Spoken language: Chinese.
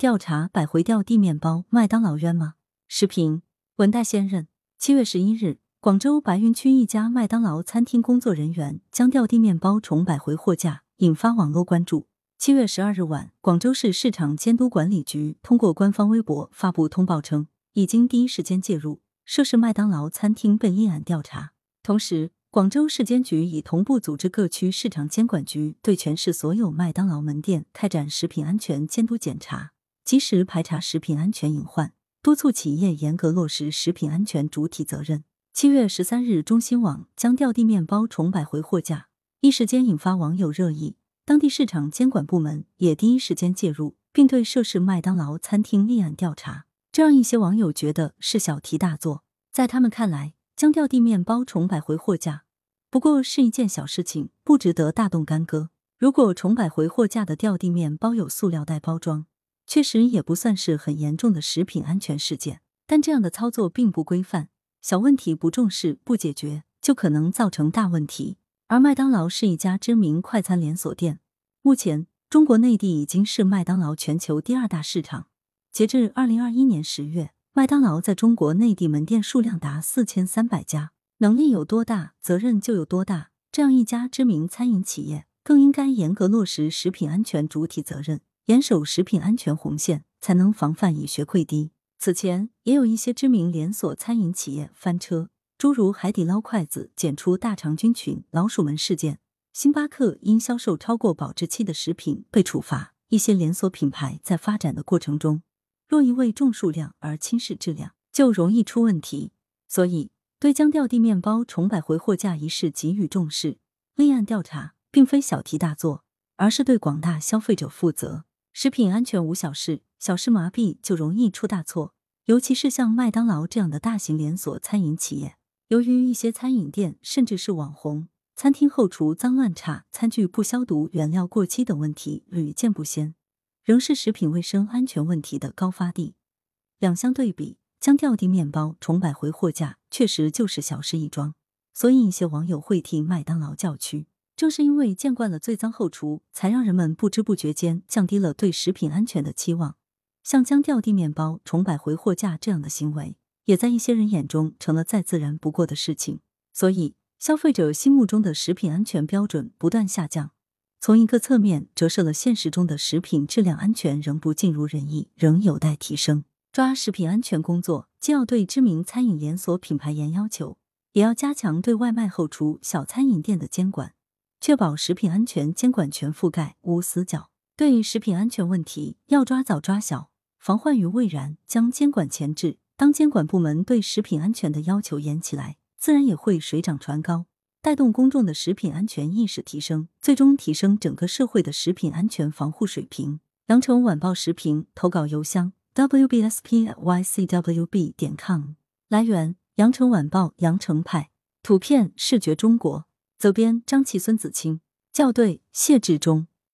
调查百回调地面包，麦当劳冤吗？视频文代先任。七月十一日，广州白云区一家麦当劳餐厅工作人员将掉地面包重百回货架，引发网络关注。七月十二日晚，广州市市场监督管理局通过官方微博发布通报称，已经第一时间介入涉事麦当劳餐厅被立案调查，同时。广州市监局已同步组织各区市场监管局对全市所有麦当劳门店开展食品安全监督检查，及时排查食品安全隐患，督促企业严格落实食品安全主体责任。七月十三日，中新网将掉地面包重摆回货架，一时间引发网友热议。当地市场监管部门也第一时间介入，并对涉事麦当劳餐厅立案调查，这让一些网友觉得是小题大做。在他们看来，将掉地面包重摆回货架，不过是一件小事情，不值得大动干戈。如果重摆回货架的掉地面包有塑料袋包装，确实也不算是很严重的食品安全事件。但这样的操作并不规范，小问题不重视不解决，就可能造成大问题。而麦当劳是一家知名快餐连锁店，目前中国内地已经是麦当劳全球第二大市场。截至二零二一年十月。麦当劳在中国内地门店数量达四千三百家，能力有多大，责任就有多大。这样一家知名餐饮企业，更应该严格落实食品安全主体责任，严守食品安全红线，才能防范以学溃堤。此前也有一些知名连锁餐饮企业翻车，诸如海底捞筷子检出大肠菌群、老鼠门事件，星巴克因销售超过保质期的食品被处罚。一些连锁品牌在发展的过程中。若一味重数量而轻视质量，就容易出问题。所以，对将掉地面包重摆回货架一事给予重视，立案调查，并非小题大做，而是对广大消费者负责。食品安全无小事，小事麻痹就容易出大错。尤其是像麦当劳这样的大型连锁餐饮企业，由于一些餐饮店甚至是网红餐厅后厨脏乱差、餐具不消毒、原料过期等问题屡见不鲜。仍是食品卫生安全问题的高发地。两相对比，将掉地面包重摆回货架，确实就是小事一桩。所以一些网友会替麦当劳叫屈。正是因为见惯了最脏后厨，才让人们不知不觉间降低了对食品安全的期望。像将掉地面包重摆回货架这样的行为，也在一些人眼中成了再自然不过的事情。所以，消费者心目中的食品安全标准不断下降。从一个侧面折射了现实中的食品质量安全仍不尽如人意，仍有待提升。抓食品安全工作，既要对知名餐饮连锁品牌严要求，也要加强对外卖后厨小餐饮店的监管，确保食品安全监管全覆盖，无死角。对食品安全问题，要抓早抓小，防患于未然，将监管前置。当监管部门对食品安全的要求严起来，自然也会水涨船高。带动公众的食品安全意识提升，最终提升整个社会的食品安全防护水平。羊城晚报时评投稿邮箱：wbspycwb 点 com。来源：羊城晚报羊城派。图片：视觉中国。责编：张琪、孙子清。校对：谢志忠。